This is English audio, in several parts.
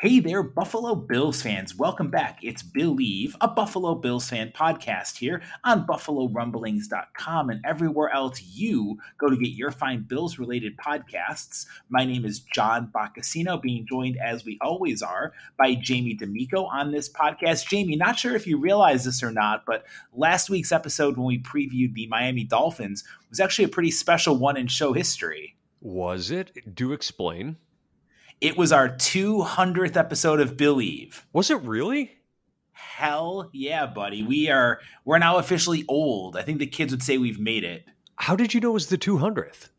Hey there, Buffalo Bills fans. Welcome back. It's Believe, a Buffalo Bills fan podcast here on BuffaloRumblings.com and everywhere else you go to get your fine Bills related podcasts. My name is John Boccacino, being joined as we always are by Jamie D'Amico on this podcast. Jamie, not sure if you realize this or not, but last week's episode when we previewed the Miami Dolphins was actually a pretty special one in show history. Was it? Do explain. It was our 200th episode of Believe. Was it really? Hell yeah, buddy. We are we're now officially old. I think the kids would say we've made it. How did you know it was the 200th?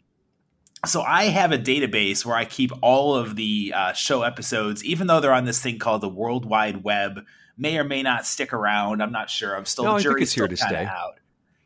So I have a database where I keep all of the uh, show episodes, even though they're on this thing called the World Wide Web. May or may not stick around. I'm not sure. I'm still no, the jury's here to stay. Out.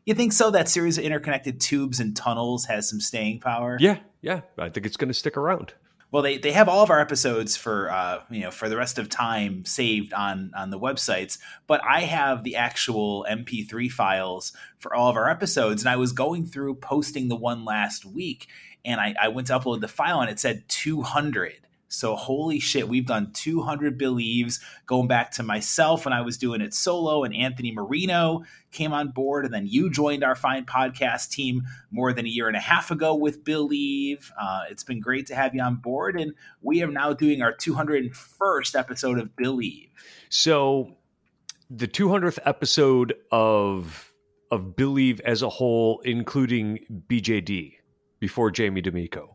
You think so? That series of interconnected tubes and tunnels has some staying power. Yeah, yeah. I think it's going to stick around well they, they have all of our episodes for uh, you know for the rest of time saved on on the websites but i have the actual mp3 files for all of our episodes and i was going through posting the one last week and i, I went to upload the file and it said 200 so holy shit, we've done 200 believes going back to myself when I was doing it solo and Anthony Marino came on board and then you joined our fine podcast team more than a year and a half ago with Believe. Uh, it's been great to have you on board and we are now doing our 201st episode of Believe. So the 200th episode of of Believe as a whole including BJD before Jamie D'Amico.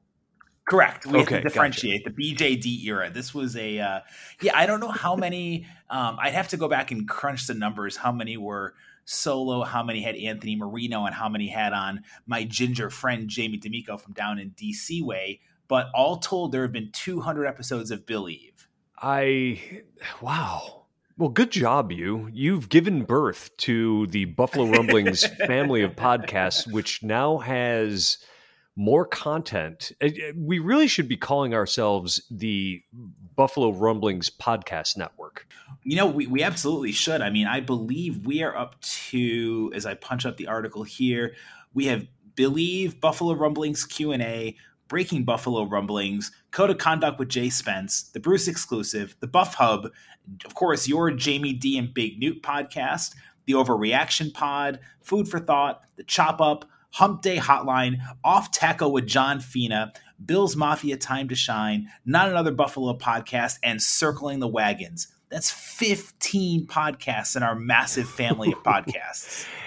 Correct. We okay, have to differentiate gotcha. the BJD era. This was a uh, yeah. I don't know how many. Um, I'd have to go back and crunch the numbers. How many were solo? How many had Anthony Marino? And how many had on my ginger friend Jamie D'Amico from down in DC way? But all told, there have been 200 episodes of Believe. I wow. Well, good job, you. You've given birth to the Buffalo Rumblings family of podcasts, which now has more content. Uh, uh, we really should be calling ourselves the Buffalo Rumblings Podcast Network. You know, we, we absolutely should. I mean, I believe we are up to, as I punch up the article here, we have Believe Buffalo Rumblings Q&A, Breaking Buffalo Rumblings, Code of Conduct with Jay Spence, the Bruce Exclusive, the Buff Hub, of course, your Jamie D and Big Newt podcast, the Overreaction Pod, Food for Thought, the Chop Up, Hump Day Hotline, Off Tackle with John Fina, Bills Mafia Time to Shine, Not Another Buffalo podcast, and Circling the Wagons. That's 15 podcasts in our massive family of podcasts.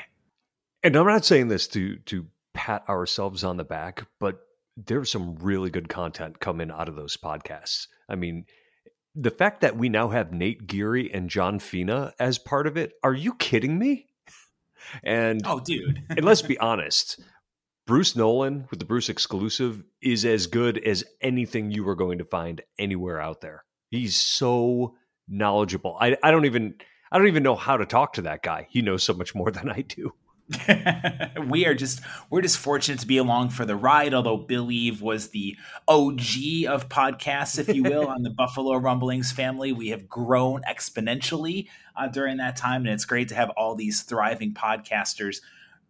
And I'm not saying this to to pat ourselves on the back, but there's some really good content coming out of those podcasts. I mean, the fact that we now have Nate Geary and John Fina as part of it, are you kidding me? And oh, dude, and let's be honest, Bruce Nolan with the Bruce exclusive is as good as anything you are going to find anywhere out there. He's so knowledgeable. I, I don't even I don't even know how to talk to that guy. He knows so much more than I do. we are just we're just fortunate to be along for the ride. Although Believe was the OG of podcasts, if you will, on the Buffalo Rumblings family, we have grown exponentially uh, during that time, and it's great to have all these thriving podcasters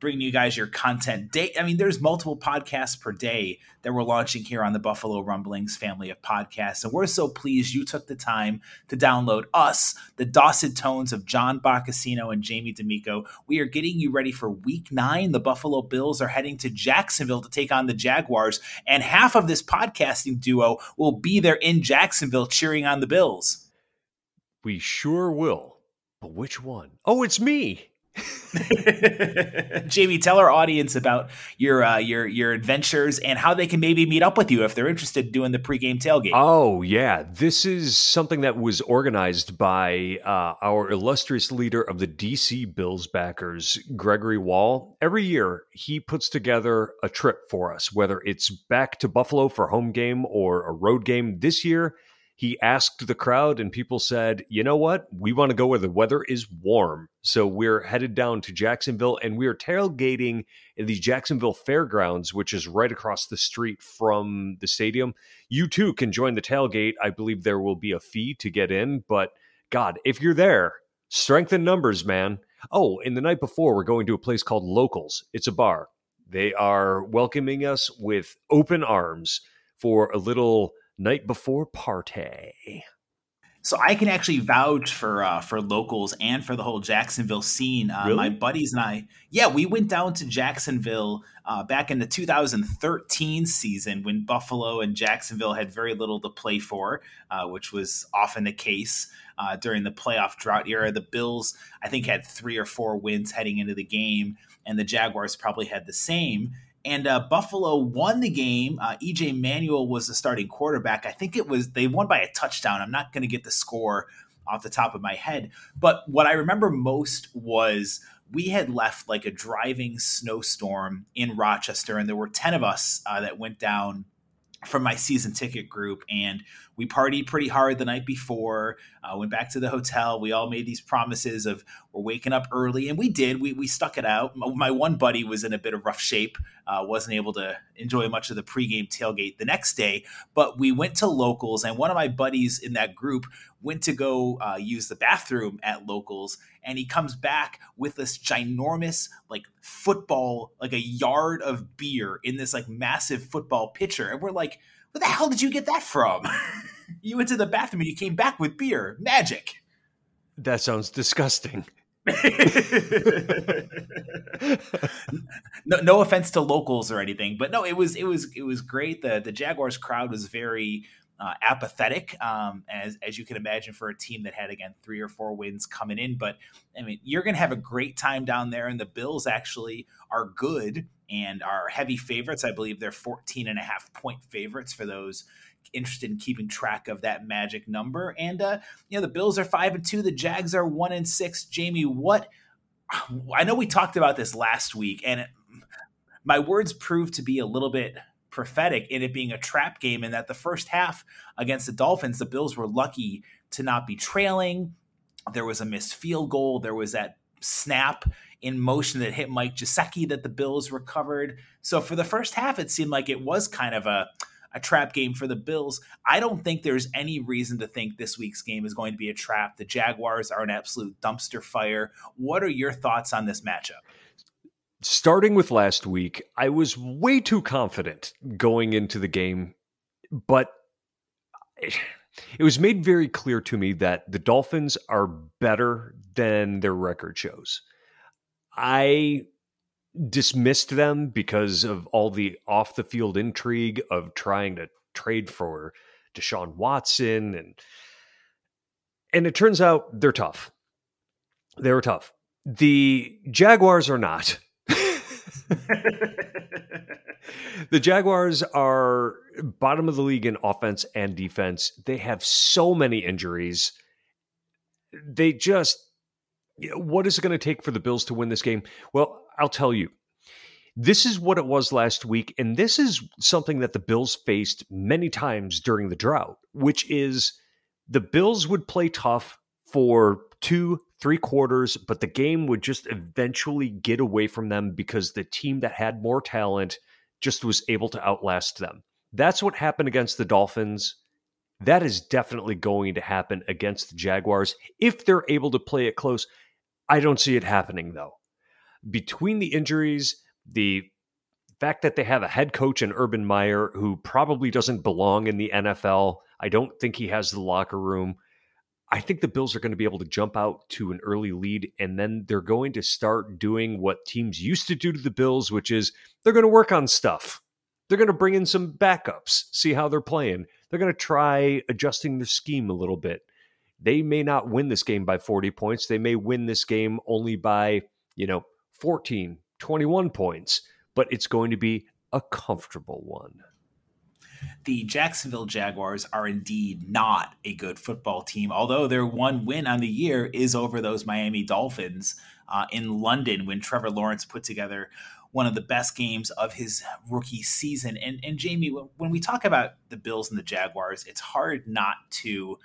bringing you guys your content day. I mean, there's multiple podcasts per day that we're launching here on the Buffalo Rumblings family of podcasts. And we're so pleased you took the time to download us, the Dawson Tones of John Boccacino and Jamie D'Amico. We are getting you ready for week nine. The Buffalo Bills are heading to Jacksonville to take on the Jaguars. And half of this podcasting duo will be there in Jacksonville cheering on the Bills. We sure will. But which one? Oh, it's me. Jamie, tell our audience about your uh, your your adventures and how they can maybe meet up with you if they're interested in doing the pregame tailgate. Oh yeah, this is something that was organized by uh, our illustrious leader of the DC Bills backers, Gregory Wall. Every year, he puts together a trip for us, whether it's back to Buffalo for home game or a road game. This year, he asked the crowd, and people said, you know what? We want to go where the weather is warm. So we're headed down to Jacksonville and we are tailgating in the Jacksonville Fairgrounds, which is right across the street from the stadium. You too can join the tailgate. I believe there will be a fee to get in, but God, if you're there, strength strengthen numbers, man. Oh, and the night before, we're going to a place called Locals. It's a bar. They are welcoming us with open arms for a little night before party. So I can actually vouch for uh, for locals and for the whole Jacksonville scene. Uh, really? My buddies and I, yeah, we went down to Jacksonville uh, back in the 2013 season when Buffalo and Jacksonville had very little to play for, uh, which was often the case uh, during the playoff drought era. The Bills, I think, had three or four wins heading into the game, and the Jaguars probably had the same and uh, Buffalo won the game. Uh, EJ Manuel was the starting quarterback. I think it was they won by a touchdown. I'm not going to get the score off the top of my head, but what I remember most was we had left like a driving snowstorm in Rochester, and there were ten of us uh, that went down from my season ticket group and we partied pretty hard the night before uh, went back to the hotel. We all made these promises of we're waking up early and we did. We, we stuck it out. My one buddy was in a bit of rough shape uh, wasn't able to enjoy much of the pregame tailgate the next day but we went to locals and one of my buddies in that group went to go uh, use the bathroom at locals and he comes back with this ginormous like football like a yard of beer in this like massive football pitcher. And we're like where the hell did you get that from? You went to the bathroom and you came back with beer. Magic. That sounds disgusting. No, no offense to locals or anything, but no, it was it was it was great. The the Jaguars crowd was very uh, apathetic, um, as as you can imagine, for a team that had again three or four wins coming in. But I mean, you're going to have a great time down there, and the Bills actually are good and are heavy favorites. I believe they're 14 and a half point favorites for those interested in keeping track of that magic number. And uh, you know, the Bills are five and two, the Jags are one and six. Jamie, what? I know we talked about this last week, and it, my words proved to be a little bit prophetic in it being a trap game and that the first half against the Dolphins, the Bills were lucky to not be trailing. There was a missed field goal. There was that snap in motion that hit Mike Gesicki that the Bills recovered. So for the first half, it seemed like it was kind of a a trap game for the Bills. I don't think there's any reason to think this week's game is going to be a trap. The Jaguars are an absolute dumpster fire. What are your thoughts on this matchup? Starting with last week, I was way too confident going into the game, but it was made very clear to me that the Dolphins are better than their record shows. I dismissed them because of all the off the field intrigue of trying to trade for Deshaun Watson and and it turns out they're tough. They were tough. The Jaguars are not. the Jaguars are bottom of the league in offense and defense. They have so many injuries. They just, what is it going to take for the Bills to win this game? Well, I'll tell you. This is what it was last week, and this is something that the Bills faced many times during the drought, which is the Bills would play tough for two, three quarters, but the game would just eventually get away from them because the team that had more talent just was able to outlast them. That's what happened against the Dolphins. That is definitely going to happen against the Jaguars if they're able to play it close. I don't see it happening though. Between the injuries, the fact that they have a head coach in Urban Meyer who probably doesn't belong in the NFL, I don't think he has the locker room. I think the Bills are going to be able to jump out to an early lead, and then they're going to start doing what teams used to do to the Bills, which is they're going to work on stuff. They're going to bring in some backups, see how they're playing. They're going to try adjusting their scheme a little bit. they may not win this game by 40 points. They may win this game only by, you know, 14, 21 points, but it's going to be a comfortable one. The Jacksonville Jaguars are indeed not a good football team, although their one win on the year is over those Miami Dolphins uh, in London when Trevor Lawrence put together one of the best games of his rookie season. And, and Jamie, when we talk about the Bills and the Jaguars, it's hard not to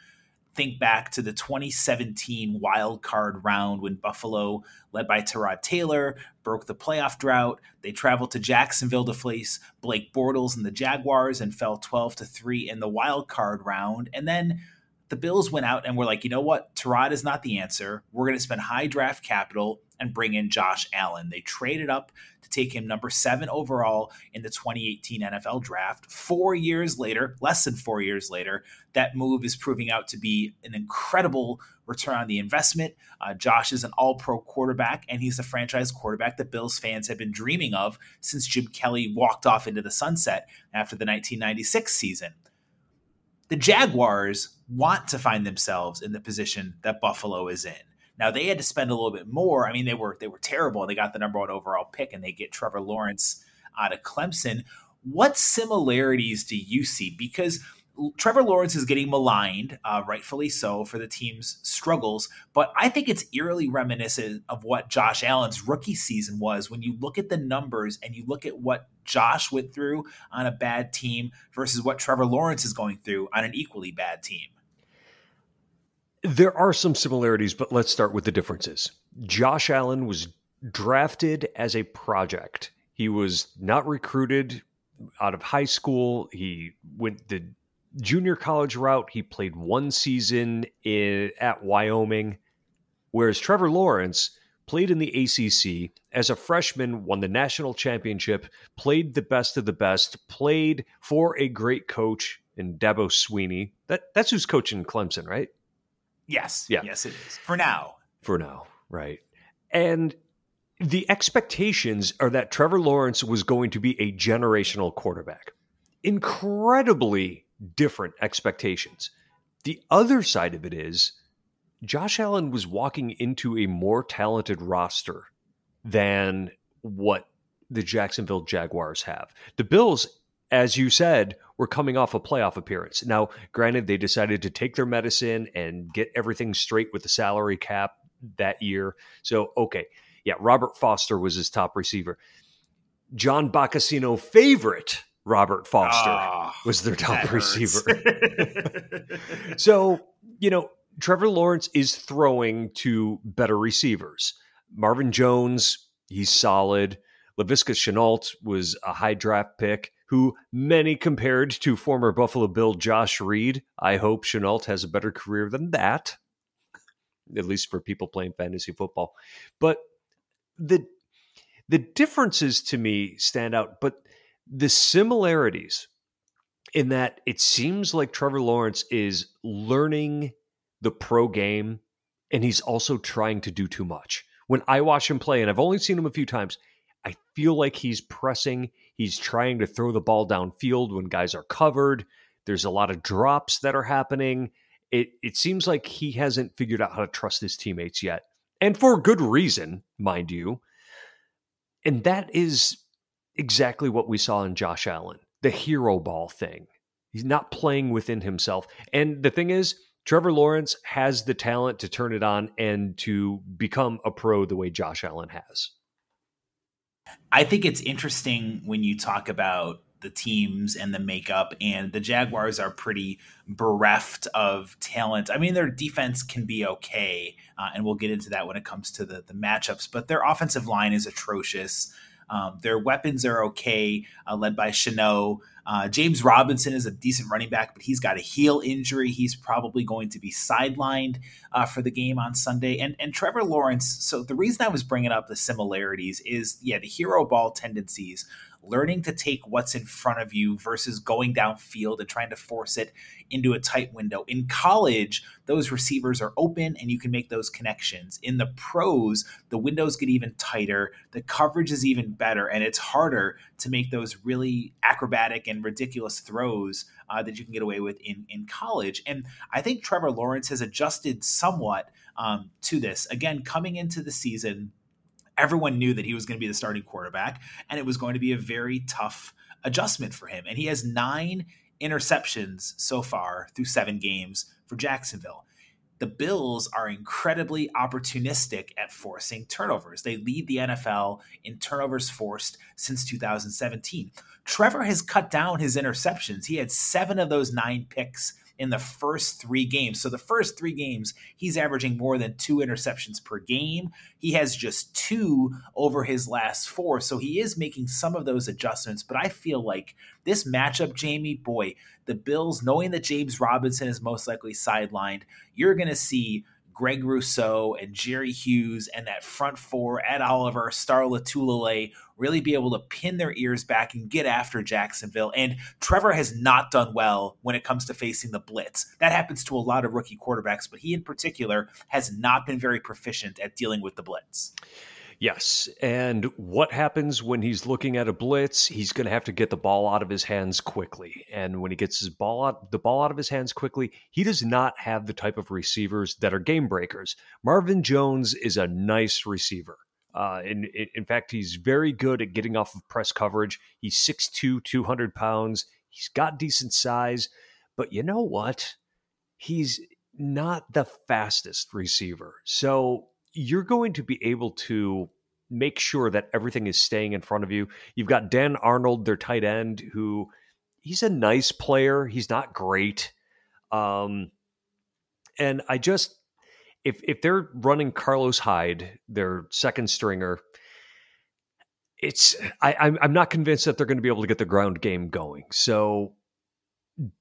think back to the 2017 wild card round when Buffalo, led by Tyrod Taylor, broke the playoff drought. They traveled to Jacksonville to face Blake Bortles and the Jaguars and fell 12 to 3 in the wild card round. And then the Bills went out and were like, you know what? Tyrod is not the answer. We're going to spend high draft capital and bring in Josh Allen. They traded up to take him number seven overall in the 2018 NFL draft. Four years later, less than four years later, that move is proving out to be an incredible return on the investment. Uh, Josh is an all pro quarterback, and he's the franchise quarterback that Bills fans have been dreaming of since Jim Kelly walked off into the sunset after the 1996 season. The Jaguars want to find themselves in the position that Buffalo is in. Now they had to spend a little bit more. I mean, they were they were terrible. They got the number one overall pick, and they get Trevor Lawrence out of Clemson. What similarities do you see? Because Trevor Lawrence is getting maligned, uh, rightfully so, for the team's struggles. But I think it's eerily reminiscent of what Josh Allen's rookie season was when you look at the numbers and you look at what Josh went through on a bad team versus what Trevor Lawrence is going through on an equally bad team. There are some similarities, but let's start with the differences. Josh Allen was drafted as a project. He was not recruited out of high school. He went the junior college route. He played one season in, at Wyoming, whereas Trevor Lawrence played in the ACC as a freshman, won the national championship, played the best of the best, played for a great coach in Dabo Swinney. That that's who's coaching Clemson, right? Yes. Yeah. Yes, it is. For now. For now, right. And the expectations are that Trevor Lawrence was going to be a generational quarterback. Incredibly different expectations. The other side of it is Josh Allen was walking into a more talented roster than what the Jacksonville Jaguars have. The Bills as you said, were coming off a playoff appearance. Now, granted, they decided to take their medicine and get everything straight with the salary cap that year. So, okay, yeah, Robert Foster was his top receiver. John Boccacino favorite Robert Foster oh, was their top receiver. so, you know, Trevor Lawrence is throwing to better receivers. Marvin Jones, he's solid. Laviska Chenault was a high draft pick who many compared to former Buffalo Bill Josh Reed. I hope Shenault has a better career than that, at least for people playing fantasy football. But the the differences to me stand out, but the similarities in that it seems like Trevor Lawrence is learning the pro game and he's also trying to do too much. When I watch him play, and I've only seen him a few times, I feel like he's pressing. He's trying to throw the ball downfield when guys are covered. There's a lot of drops that are happening. It it seems like he hasn't figured out how to trust his teammates yet. And for good reason, mind you. And that is exactly what we saw in Josh Allen, the hero ball thing. He's not playing within himself. And the thing is, Trevor Lawrence has the talent to turn it on and to become a pro the way Josh Allen has. I think it's interesting when you talk about the teams and the makeup, and the Jaguars are pretty bereft of talent. I mean, their defense can be okay, uh, and we'll get into that when it comes to the, the matchups, but their offensive line is atrocious. Um, their weapons are okay, uh, led by Shenault. Uh, James Robinson is a decent running back, but he's got a heel injury. He's probably going to be sidelined uh, for the game on Sunday. And and Trevor Lawrence. So the reason I was bringing up the similarities is yeah, the hero ball tendencies learning to take what's in front of you versus going downfield and trying to force it into a tight window. In college, those receivers are open and you can make those connections. In the pros, the windows get even tighter, the coverage is even better, and it's harder to make those really acrobatic and and ridiculous throws uh, that you can get away with in, in college. And I think Trevor Lawrence has adjusted somewhat um, to this. Again, coming into the season, everyone knew that he was going to be the starting quarterback, and it was going to be a very tough adjustment for him. And he has nine interceptions so far through seven games for Jacksonville the Bills are incredibly opportunistic at forcing turnovers. They lead the NFL in turnovers forced since 2017. Trevor has cut down his interceptions. He had seven of those nine picks in the first three games. So the first three games, he's averaging more than two interceptions per game. He has just two over his last four. So he is making some of those adjustments. But I feel like this matchup, Jamie, boy, the Bills, knowing that James Robinson is most likely sidelined, you're going to see Greg Rousseau and Jerry Hughes and that front four, Ed Oliver, Star Lotulelei, really be able to pin their ears back and get after Jacksonville. And Trevor has not done well when it comes to facing the blitz. That happens to a lot of rookie quarterbacks, but he in particular has not been very proficient at dealing with the blitz. Yes. And what happens when he's looking at a blitz? He's going to have to get the ball out of his hands quickly. And when he gets his ball out, the ball out of his hands quickly, he does not have the type of receivers that are game breakers. Marvin Jones is a nice receiver. Uh, in, in fact, he's very good at getting off of press coverage. He's 6'2, 200 pounds. He's got decent size. But you know what? He's not the fastest receiver. So you're going to be able to make sure that everything is staying in front of you. You've got Dan Arnold, their tight end, who he's a nice player. He's not great. Um, and I just if if they're running Carlos Hyde, their second stringer, it's I, I'm I'm not convinced that they're going to be able to get the ground game going. So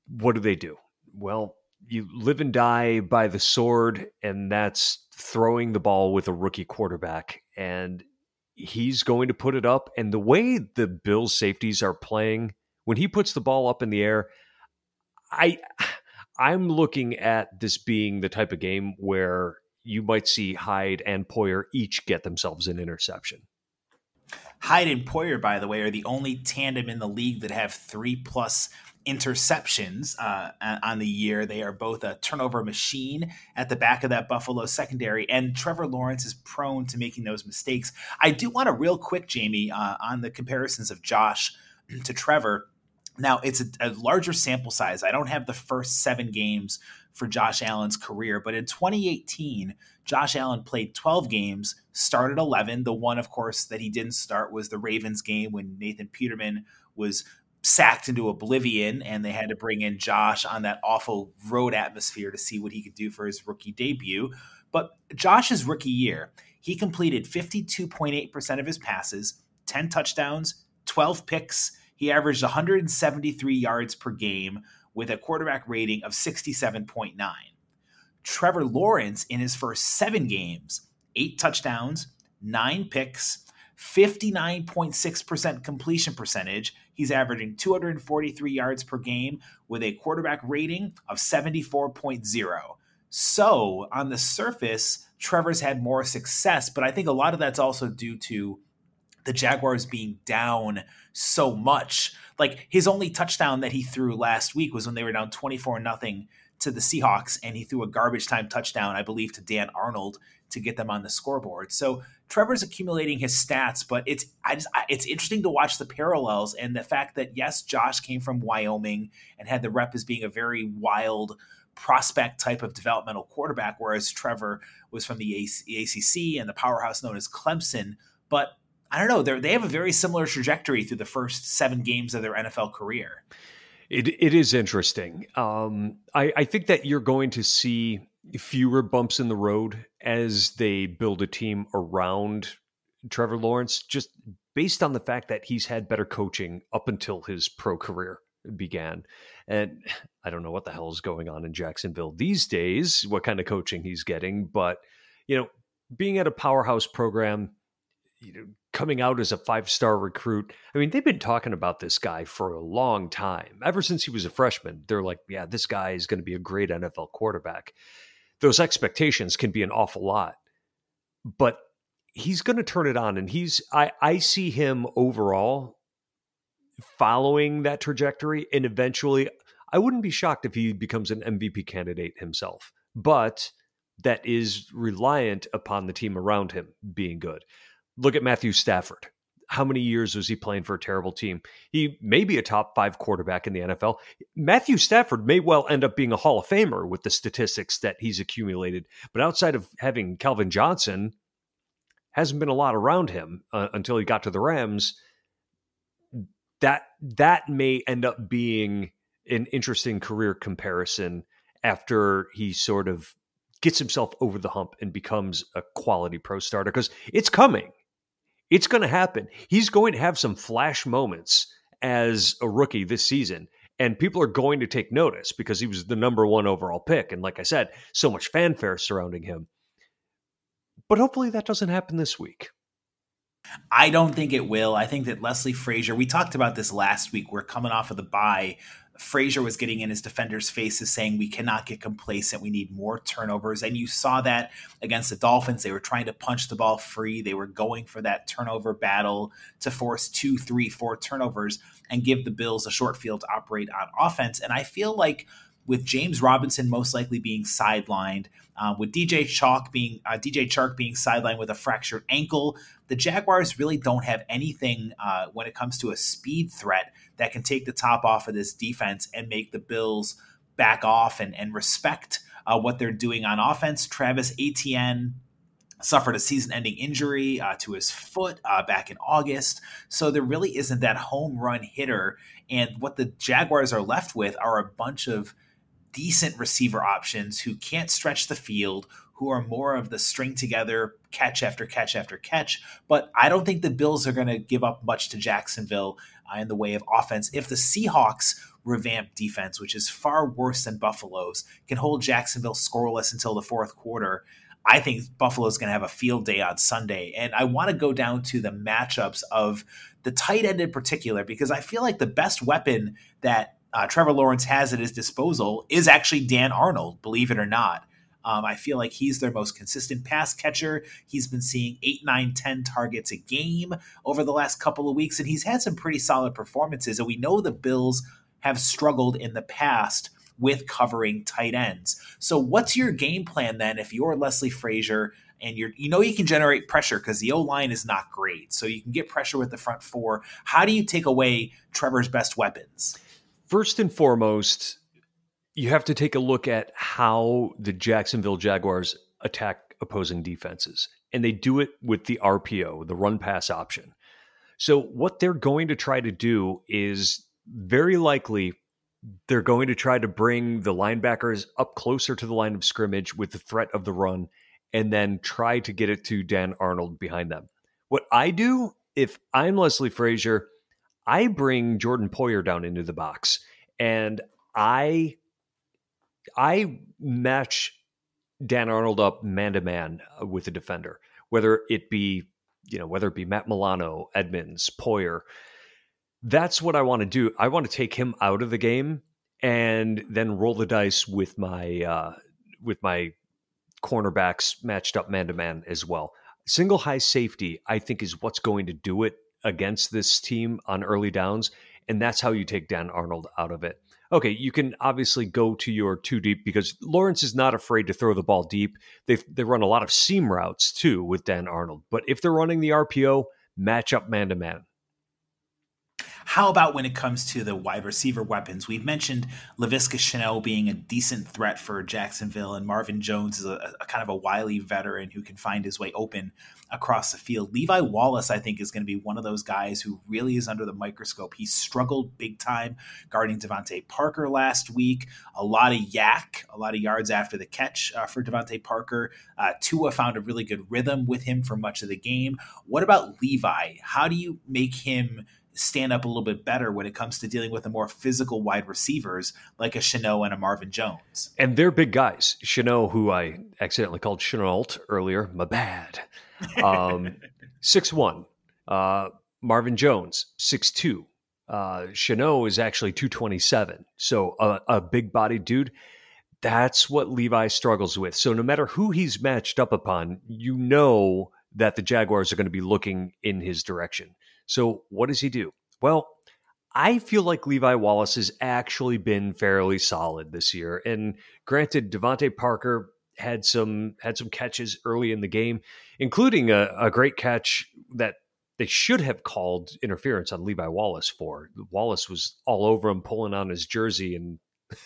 what do they do? Well, you live and die by the sword, and that's throwing the ball with a rookie quarterback. And he's going to put it up. And the way the Bills safeties are playing, when he puts the ball up in the air, I I'm looking at this being the type of game where you might see Hyde and Poyer each get themselves an interception. Hyde and Poyer, by the way, are the only tandem in the league that have three plus interceptions uh, on the year. They are both a turnover machine at the back of that Buffalo secondary, and Trevor Lawrence is prone to making those mistakes. I do want to real quick, Jamie, uh, on the comparisons of Josh to Trevor. Now it's a, a larger sample size. I don't have the first seven games for Josh Allen's career, but in 2018, Josh Allen played 12 games, started 11. The one, of course, that he didn't start was the Ravens game when Nathan Peterman was sacked into oblivion and they had to bring in Josh on that awful road atmosphere to see what he could do for his rookie debut. But Josh's rookie year, he completed 52.8% of his passes, 10 touchdowns, 12 picks. He averaged 173 yards per game with a quarterback rating of 67.9. Trevor Lawrence, in his first seven games, eight touchdowns, nine picks, 59.6% completion percentage. He's averaging 243 yards per game with a quarterback rating of 74.0. So, on the surface, Trevor's had more success, but I think a lot of that's also due to the Jaguars being down so much. Like his only touchdown that he threw last week was when they were down 24 nothing to the Seahawks and he threw a garbage time touchdown, I believe, to Dan Arnold to get them on the scoreboard. So Trevor's accumulating his stats, but it's I just I, it's interesting to watch the parallels and the fact that yes, Josh came from Wyoming and had the rep as being a very wild prospect type of developmental quarterback, whereas Trevor was from the ACC and the powerhouse known as Clemson. But I don't know, they they have a very similar trajectory through the first seven games of their NFL career. It it is interesting. Um, I, I think that you're going to see fewer bumps in the road as they build a team around Trevor Lawrence, just based on the fact that he's had better coaching up until his pro career began. And I don't know what the hell is going on in Jacksonville these days, what kind of coaching he's getting, but you know, being at a powerhouse program, you know, coming out as a five star recruit. I mean, they've been talking about this guy for a long time. Ever since he was a freshman, they're like, yeah, this guy is going to be a great NFL quarterback those expectations can be an awful lot. But he's going to turn it on, and he's I I see him overall following that trajectory. And eventually, I wouldn't be shocked if he becomes an MVP candidate himself. But that is reliant upon the team around him being good. Look at Matthew Stafford. How many years was he playing for a terrible team? He may be a top five quarterback in the NFL. Matthew Stafford may well end up being a Hall of Famer with the statistics that he's accumulated. But outside of having Calvin Johnson, hasn't been a lot around him uh, until he got to the Rams. That that may end up being an interesting career comparison after he sort of gets himself over the hump and becomes a quality pro starter because it's coming. It's going to happen. He's going to have some flash moments as a rookie this season, and people are going to take notice because he was the number one overall pick. And like I said, so much fanfare surrounding him. But hopefully that doesn't happen this week. I don't think it will. I think that Leslie Frazier, we talked about this last week. We're coming off of the bye. Frazier was getting in his defenders' faces saying, We cannot get complacent. We need more turnovers. And you saw that against the Dolphins. They were trying to punch the ball free. They were going for that turnover battle to force two, three, four turnovers and give the Bills a short field to operate on offense. And I feel like with James Robinson most likely being sidelined, uh, with DJ Chalk being uh, DJ Chark being sidelined with a fractured ankle, the Jaguars really don't have anything uh, when it comes to a speed threat that can take the top off of this defense and make the Bills back off and, and respect uh, what they're doing on offense. Travis Etienne suffered a season-ending injury uh, to his foot uh, back in August, so there really isn't that home run hitter. And what the Jaguars are left with are a bunch of decent receiver options who can't stretch the field, who are more of the string together catch after catch after catch. But I don't think the Bills are going to give up much to Jacksonville uh, in the way of offense. If the Seahawks revamp defense, which is far worse than Buffalo's, can hold Jacksonville scoreless until the fourth quarter. I think Buffalo's going to have a field day on Sunday. And I want to go down to the matchups of the tight end in particular, because I feel like the best weapon that uh, Trevor Lawrence has at his disposal is actually Dan Arnold, believe it or not. Um, I feel like he's their most consistent pass catcher. He's been seeing 8, 9, 10 targets a game over the last couple of weeks, and he's had some pretty solid performances. And we know the Bills have struggled in the past with covering tight ends. So, what's your game plan then if you're Leslie Frazier and you're you know you can generate pressure because the O line is not great, so you can get pressure with the front four. How do you take away Trevor's best weapons? First and foremost, you have to take a look at how the Jacksonville Jaguars attack opposing defenses. And they do it with the RPO, the run pass option. So, what they're going to try to do is very likely they're going to try to bring the linebackers up closer to the line of scrimmage with the threat of the run and then try to get it to Dan Arnold behind them. What I do if I'm Leslie Frazier, I bring Jordan Poyer down into the box and I I match Dan Arnold up man to man with a defender, whether it be you know whether it be Matt Milano, Edmunds, Poyer. That's what I want to do. I want to take him out of the game and then roll the dice with my uh, with my cornerbacks matched up man to man as well. Single high safety, I think, is what's going to do it against this team on early downs, and that's how you take Dan Arnold out of it okay, you can obviously go to your two deep because Lawrence is not afraid to throw the ball deep. They they run a lot of seam routes too with Dan Arnold. But if they're running the RPO, match up man to man. How about when it comes to the wide receiver weapons? We've mentioned Laviska Shenault being a decent threat for Jacksonville, and Marvin Jones is a, a, kind of a wily veteran who can find his way open across the field. Levi Wallace, I think, is going to be one of those guys who really is under the microscope. He struggled big time guarding DeVante Parker last week. A lot of yak, a lot of yards after the catch uh, for DeVante Parker. Uh, Tua found a really good rhythm with him for much of the game. What about Levi? How do you make him? Stand up a little bit better when it comes to dealing with the more physical wide receivers like a Shenault and a Marvin Jones. And they're big guys. Shenault, who I accidentally called Chenault earlier, my bad. Um, six one. Uh, Marvin Jones, six two. Uh, Shenault is actually 227. So a, a big bodied dude. That's what Levi struggles with. So no matter who he's matched up upon, you know that the Jaguars are going to be looking in his direction. So what does he do? Well, I feel like Levi Wallace has actually been fairly solid this year. And granted, DeVante Parker had some had some catches early in the game, including a, a great catch that they should have called interference on Levi Wallace for. Wallace was all over him, pulling on his jersey, and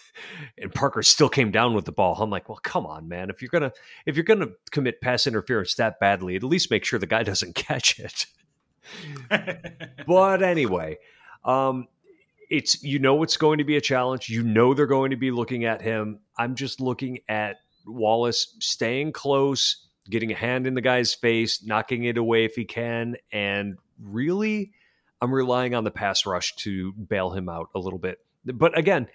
and Parker still came down with the ball. I'm like, well, come on, man. If you're gonna if you're gonna commit pass interference that badly, at least make sure the guy doesn't catch it. but anyway, um, it's you know it's going to be a challenge. You know they're going to be looking at him. I'm just looking at Wallace staying close, getting a hand in the guy's face, knocking it away if he can, and really, I'm relying on the pass rush to bail him out a little bit. But again,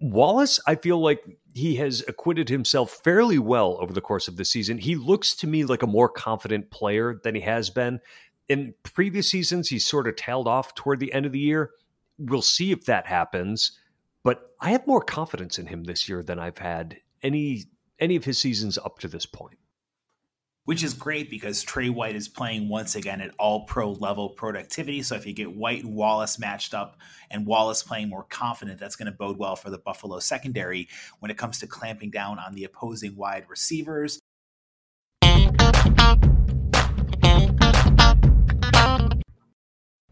Wallace, I feel like he has acquitted himself fairly well over the course of the season. He looks to me like a more confident player than he has been in previous seasons, he's sort of tailed off toward the end of the year. We'll see if that happens, but I have more confidence in him this year than I've had any any of his seasons up to this point. Which is great because Tre White is playing once again at all pro level productivity. So if you get White and Wallace matched up and Wallace playing more confident, that's going to bode well for the Buffalo secondary when it comes to clamping down on the opposing wide receivers.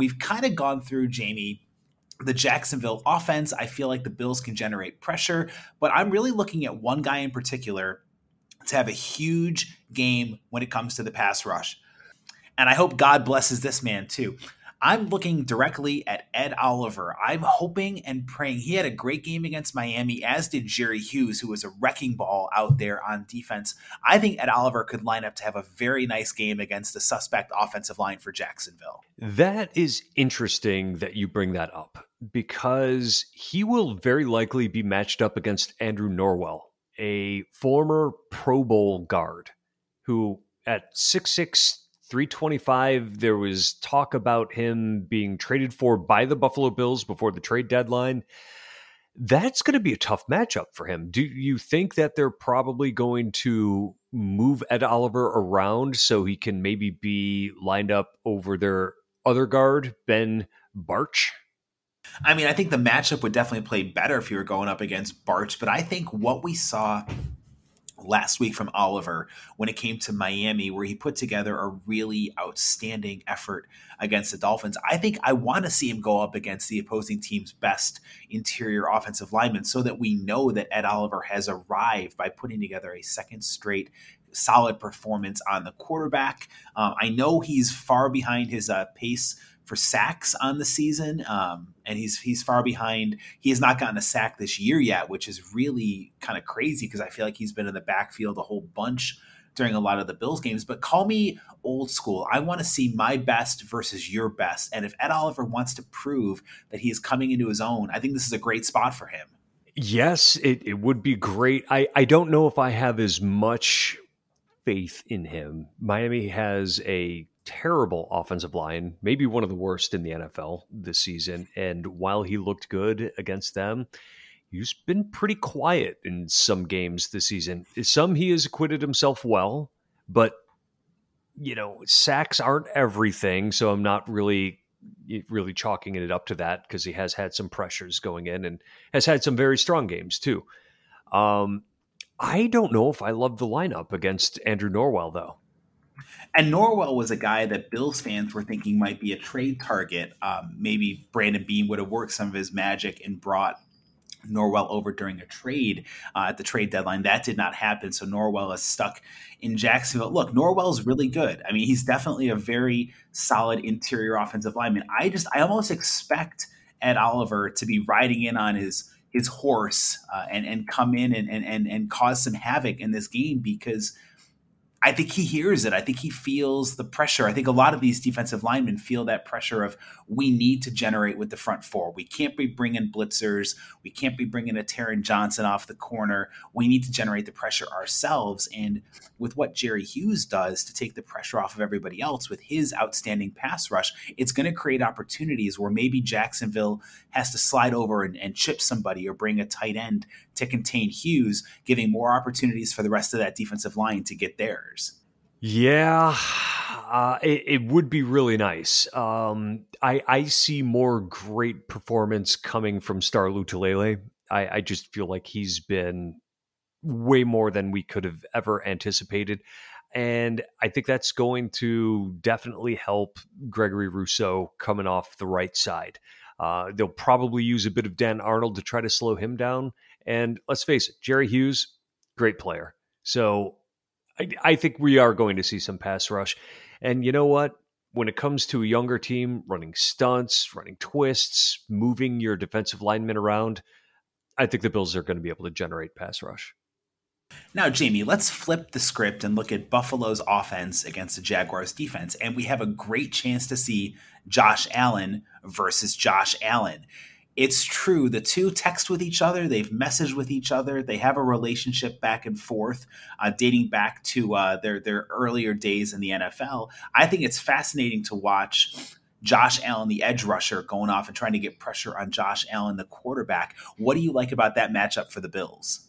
We've kind of gone through, Jamie, the Jacksonville offense. I feel like the Bills can generate pressure, but I'm really looking at one guy in particular to have a huge game when it comes to the pass rush. And I hope God blesses this man too. I'm looking directly at Ed Oliver. I'm hoping and praying. He had a great game against Miami, as did Jerry Hughes, who was a wrecking ball out there on defense. I think Ed Oliver could line up to have a very nice game against the suspect offensive line for Jacksonville. That is interesting that you bring that up because he will very likely be matched up against Andrew Norwell, a former Pro Bowl guard who at 6'6, 325 there was talk about him being traded for by the buffalo bills before the trade deadline that's going to be a tough matchup for him do you think that they're probably going to move ed oliver around so he can maybe be lined up over their other guard ben Bartch? I mean, I think the matchup would definitely play better if you were going up against Bartch, but I think what we saw last week from Oliver when it came to Miami, where he put together a really outstanding effort against the Dolphins. I think I want to see him go up against the opposing team's best interior offensive lineman so that we know that Ed Oliver has arrived by putting together a second straight solid performance on the quarterback. Um, I know he's far behind his uh, pace for sacks on the season, um, and he's he's far behind. He has not gotten a sack this year yet, which is really kind of crazy because I feel like he's been in the backfield a whole bunch during a lot of the Bills games. But call me old school. I want to see my best versus your best, and if Ed Oliver wants to prove that he is coming into his own, I think this is a great spot for him. Yes, it, it would be great. I, I don't know if I have as much faith in him. Miami has a terrible offensive line, maybe one of the worst in the NFL this season. And while he looked good against them, he's been pretty quiet in some games this season. Some he has acquitted himself well, but you know, sacks aren't everything, so I'm not really really chalking it up to that because he has had some pressures going in and has had some very strong games too. Um, I don't know if I love the lineup against Andrew Norwell though. And Norwell was a guy that Bills fans were thinking might be a trade target. Um, maybe Brandon Beane would have worked some of his magic and brought Norwell over during a trade uh, at the trade deadline. That did not happen. So Norwell is stuck in Jacksonville. Look, Norwell's really good. I mean, he's definitely a very solid interior offensive lineman. I just, I almost expect Ed Oliver to be riding in on his his horse uh, and and come in and, and and cause some havoc in this game because I think he hears it. I think he feels the pressure. I think a lot of these defensive linemen feel that pressure of we need to generate with the front four. We can't be bringing blitzers. We can't be bringing a Taron Johnson off the corner. We need to generate the pressure ourselves. And with what Jerry Hughes does to take the pressure off of everybody else with his outstanding pass rush, it's going to create opportunities where maybe Jacksonville has to slide over and, and chip somebody or bring a tight end to contain Hughes, giving more opportunities for the rest of that defensive line to get Yeah, uh, it, it, would be really nice. Um, I, I see more great performance coming from Star Lotulelei. I, I just feel like he's been way more than we could have ever anticipated. And I think that's going to definitely help Gregory Rousseau coming off the right side. Uh, they'll probably use a bit of Dan Arnold to try to slow him down. And let's face it, Jerry Hughes, great player. So I, I think we are going to see some pass rush. And you know what? When it comes to a younger team running stunts, running twists, moving your defensive linemen around, I think the Bills are going to be able to generate pass rush. Now, Jamie, let's flip the script and look at Buffalo's offense against the Jaguars' defense. And we have a great chance to see Josh Allen versus Josh Allen it's true. The two text with each other. They've messaged with each other. They have a relationship back and forth, uh, dating back to uh, their their earlier days in the NFL. I think it's fascinating to watch Josh Allen, the edge rusher, going off and trying to get pressure on Josh Allen, the quarterback. What do you like about that matchup for the Bills?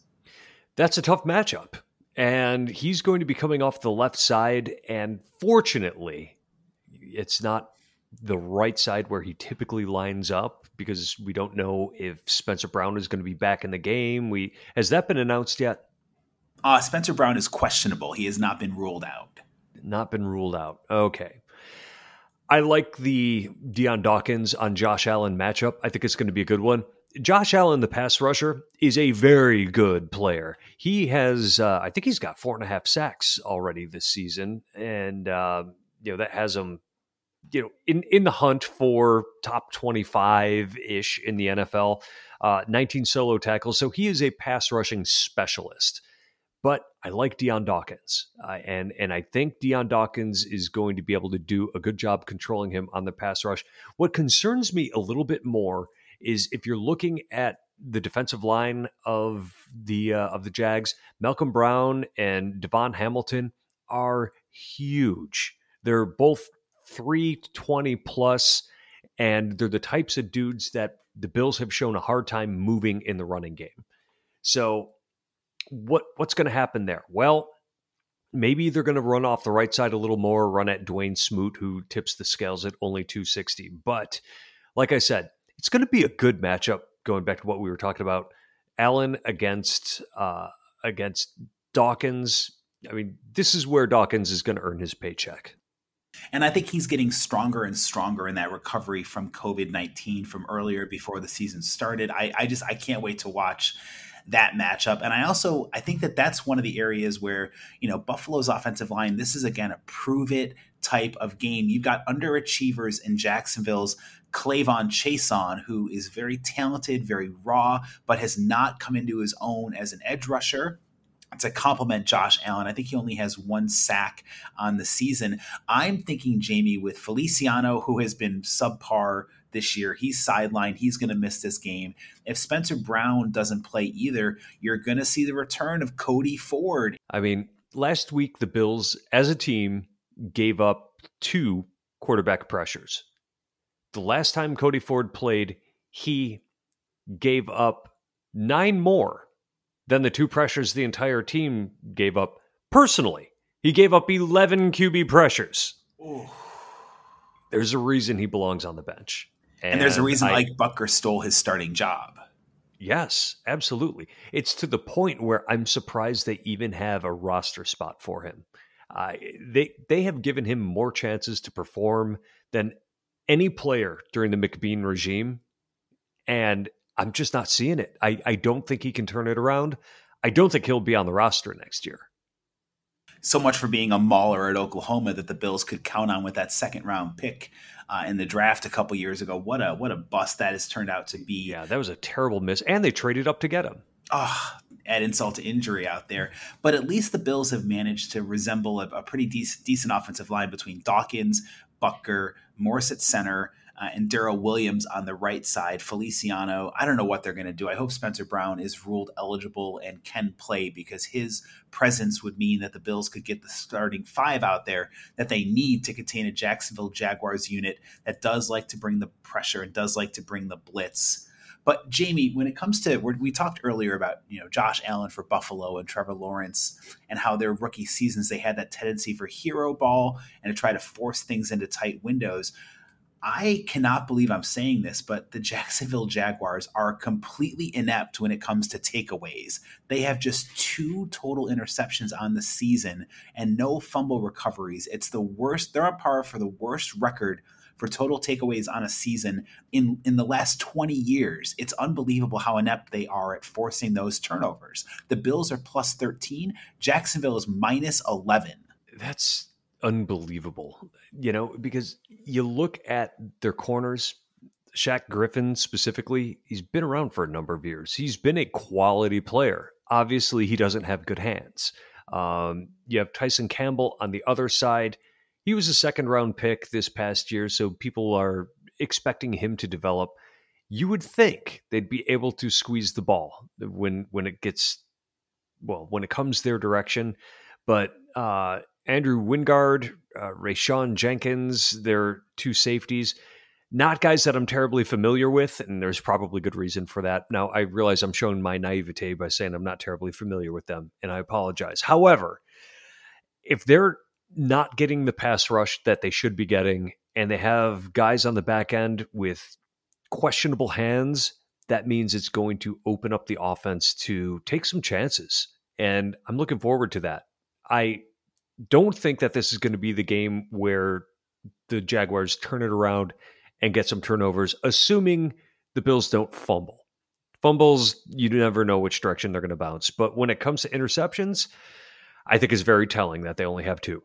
That's a tough matchup. And he's going to be coming off the left side. And fortunately, it's not the right side where he typically lines up because we don't know if Spencer Brown is going to be back in the game. We has that been announced yet? Uh, Spencer Brown is questionable. He has not been ruled out. Not been ruled out. Okay. I like the Dion Dawkins on Josh Allen matchup. I think it's going to be a good one. Josh Allen, the pass rusher, is a very good player. He has, uh, I think he's got four and a half sacks already this season, and uh, you know that has him you know, in, in the hunt for top 25 ish in the NFL, uh, 19 solo tackles. So he is a pass rushing specialist. But I like Dion Dawkins, uh, and and I think Dion Dawkins is going to be able to do a good job controlling him on the pass rush. What concerns me a little bit more is if you're looking at the defensive line of the uh, of the Jags, Malcolm Brown and DaVon Hamilton are huge. They're both 320 plus, and they're the types of dudes that the Bills have shown a hard time moving in the running game. So, what what's going to happen there? Well, maybe they're going to run off the right side a little more, run at Dawuane Smoot, who tips the scales at only 260. But like I said, it's going to be a good matchup. Going back to what we were talking about, Allen against uh, against Dawkins. I mean, this is where Dawkins is going to earn his paycheck. And I think he's getting stronger and stronger in that recovery from COVID 19 from earlier before the season started. I, I just, I can't wait to watch that matchup. And I also, I think that that's one of the areas where, you know, Buffalo's offensive line, this is again a prove it type of game. You've got underachievers in Jacksonville's K'Lavon Chaisson, who is very talented, very raw, but has not come into his own as an edge rusher to complement Josh Allen. I think he only has one sack on the season. I'm thinking Jamie with Feliciano, who has been subpar this year. He's sidelined. He's going to miss this game. If Spencer Brown doesn't play either, you're going to see the return of Cody Ford. I mean, last week the Bills as a team gave up two quarterback pressures. The last time Cody Ford played, he gave up nine more than the two pressures the entire team gave up personally. He gave up 11 QB pressures. Ooh. There's a reason he belongs on the bench. And, and there's a reason I, Ike Boettger stole his starting job. Yes, absolutely. It's to the point where I'm surprised they even have a roster spot for him. Uh, they they have given him more chances to perform than any player during the McBeane regime, and I'm just not seeing it. I, I don't think he can turn it around. I don't think he'll be on the roster next year. So much for being a mauler at Oklahoma that the Bills could count on with that second round pick uh, in the draft a couple years ago. What a what a bust that has turned out to be. Yeah, that was a terrible miss, and they traded up to get him. Oh, add insult to injury out there. But at least the Bills have managed to resemble a, a pretty decent, decent offensive line between Dawkins, Bucker, Morse at center, uh, and Daryl Williams on the right side. Feliciano, I don't know what they're going to do. I hope Spencer Brown is ruled eligible and can play because his presence would mean that the Bills could get the starting five out there that they need to contain a Jacksonville Jaguars unit that does like to bring the pressure and does like to bring the blitz. But Jamie, when it comes to we talked earlier about you know Josh Allen for Buffalo and Trevor Lawrence and how their rookie seasons they had that tendency for hero ball and to try to force things into tight windows. I cannot believe I'm saying this, but the Jacksonville Jaguars are completely inept when it comes to takeaways. They have just two total interceptions on the season and no fumble recoveries. It's the worst. They're on par for the worst record for total takeaways on a season in in the last 20 years. It's unbelievable how inept they are at forcing those turnovers. The Bills are plus 13, Jacksonville is minus 11. That's unbelievable. You know, because you look at their corners, Shaq Griffin specifically, he's been around for a number of years. He's been a quality player. Obviously, he doesn't have good hands. Um, you have Tyson Campbell on the other side he was a second round pick this past year, so people are expecting him to develop. You would think they'd be able to squeeze the ball when when it gets well when it comes their direction, but uh, Andrew Wingard, uh, Rayshawn Jenkins, their two safeties, not guys that I'm terribly familiar with, and there's probably good reason for that. Now I realize I'm showing my naivete by saying I'm not terribly familiar with them, and I apologize. However, if they're not getting the pass rush that they should be getting, and they have guys on the back end with questionable hands, that means it's going to open up the offense to take some chances. And I'm looking forward to that. I don't think that this is going to be the game where the Jaguars turn it around and get some turnovers, assuming the Bills don't fumble. Fumbles, you never know which direction they're going to bounce. But when it comes to interceptions, I think it's very telling that they only have two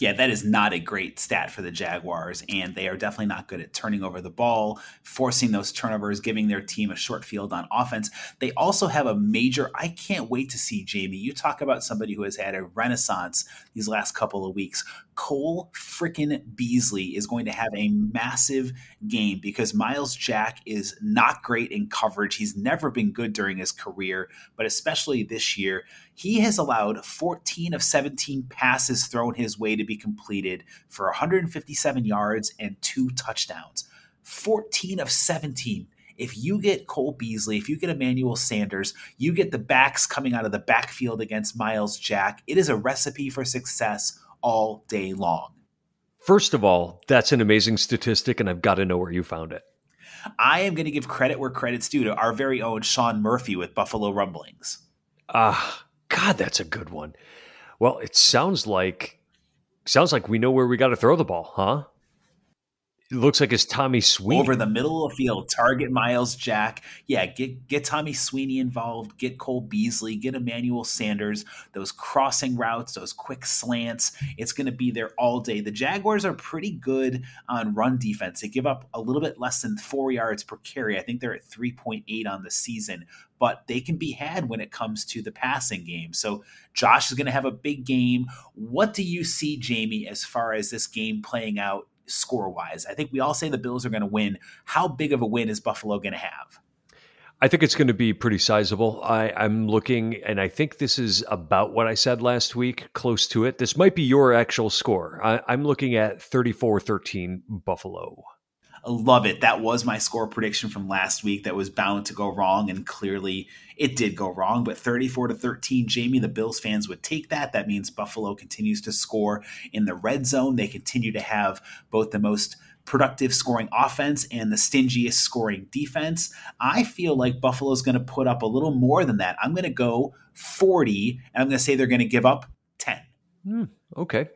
yeah, that is not a great stat for the Jaguars, and they are definitely not good at turning over the ball, forcing those turnovers, giving their team a short field on offense. They also have a major. I can't wait to see Jamie. You talk about somebody who has had a renaissance these last couple of weeks. Cole freaking Beasley is going to have a massive game because Myles Jack is not great in coverage. He's never been good during his career, but especially this year, he has allowed 14 of 17 passes thrown his way to be completed for 157 yards and two touchdowns. 14 of 17 if you get Cole Beasley, if you get Emmanuel Sanders, you get the backs coming out of the backfield against Myles Jack. It is a recipe for success all day long. First of all, that's an amazing statistic, and I've got to know where you found it. I am going to give credit where credit's due to our very own Sean Murphy with Buffalo Rumblings. Ah, God, that's a good one. Well, it sounds like sounds like we know where we got to throw the ball, huh? It looks like it's Tommy Sweeney over the middle of the field. Target Myles Jack. Yeah, get get Tommy Sweeney involved. Get Cole Beasley. Get Emmanuel Sanders. Those crossing routes, those quick slants. It's going to be there all day. The Jaguars are pretty good on run defense. They give up a little bit less than four yards per carry. I think they're at three point eight on the season but they can be had when it comes to the passing game. So Josh is going to have a big game. What do you see, Jamie, as far as this game playing out score wise? I think we all say the Bills are going to win. How big of a win is Buffalo going to have? I think it's going to be pretty sizable. I, I'm looking, and I think this is about what I said last week, close to it. This might be your actual score. I, I'm looking at 34 13 Buffalo. Love it. That was my score prediction from last week that was bound to go wrong, and clearly it did go wrong. But 34 to 13, Jamie, the Bills fans would take that. That means Buffalo continues to score in the red zone. They continue to have both the most productive scoring offense and the stingiest scoring defense. I feel like Buffalo's going to put up a little more than that. I'm going to go 40, and I'm going to say they're going to give up 10. Hmm, okay.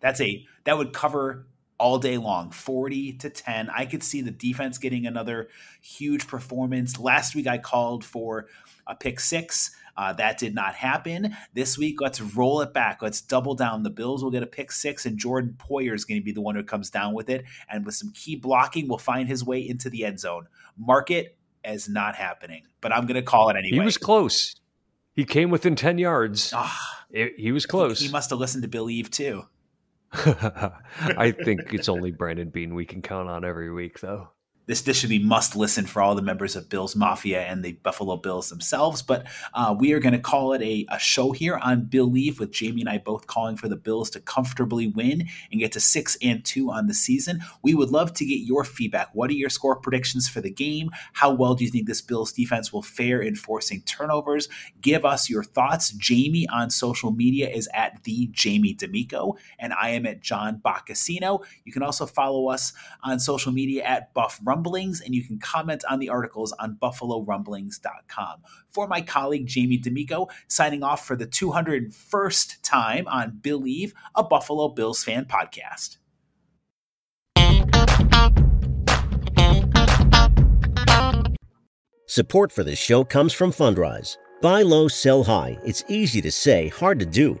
That's a that would cover all day long 40 to 10 i could see the defense getting another huge performance. Last week i called for a pick six. Uh, that did not happen. This week let's roll it back. Let's double down. The bills will get a pick six and jordan poyer is going to be the one who comes down with it. And with some key blocking will find his way into the end zone. Mark it as not happening but i'm going to call it anyway. he was close. He came within 10 yards. It- he was close he must have listened to Believe too I think it's only Brandon Beane we can count on every week, though. This this should be must listen for all the members of Bills Mafia and the Buffalo Bills themselves. But uh, we are going to call it a, a show here on Believe with Jamie and I both calling for the Bills to comfortably win and get to six and two on the season. We would love to get your feedback. What are your score predictions for the game? How well do you think this Bills defense will fare in forcing turnovers? Give us your thoughts. Jamie on social media is at the Jamie D'Amico, and I am at John Boccasino. You can also follow us on social media at Buff Rumblings, and you can comment on the articles on BuffaloRumblings.com. For my colleague Jamie D'Amico, signing off for the 201st time on Believe, a Buffalo Bills fan podcast. Support for this show comes from Fundrise. Buy low, sell high. It's easy to say, hard to do.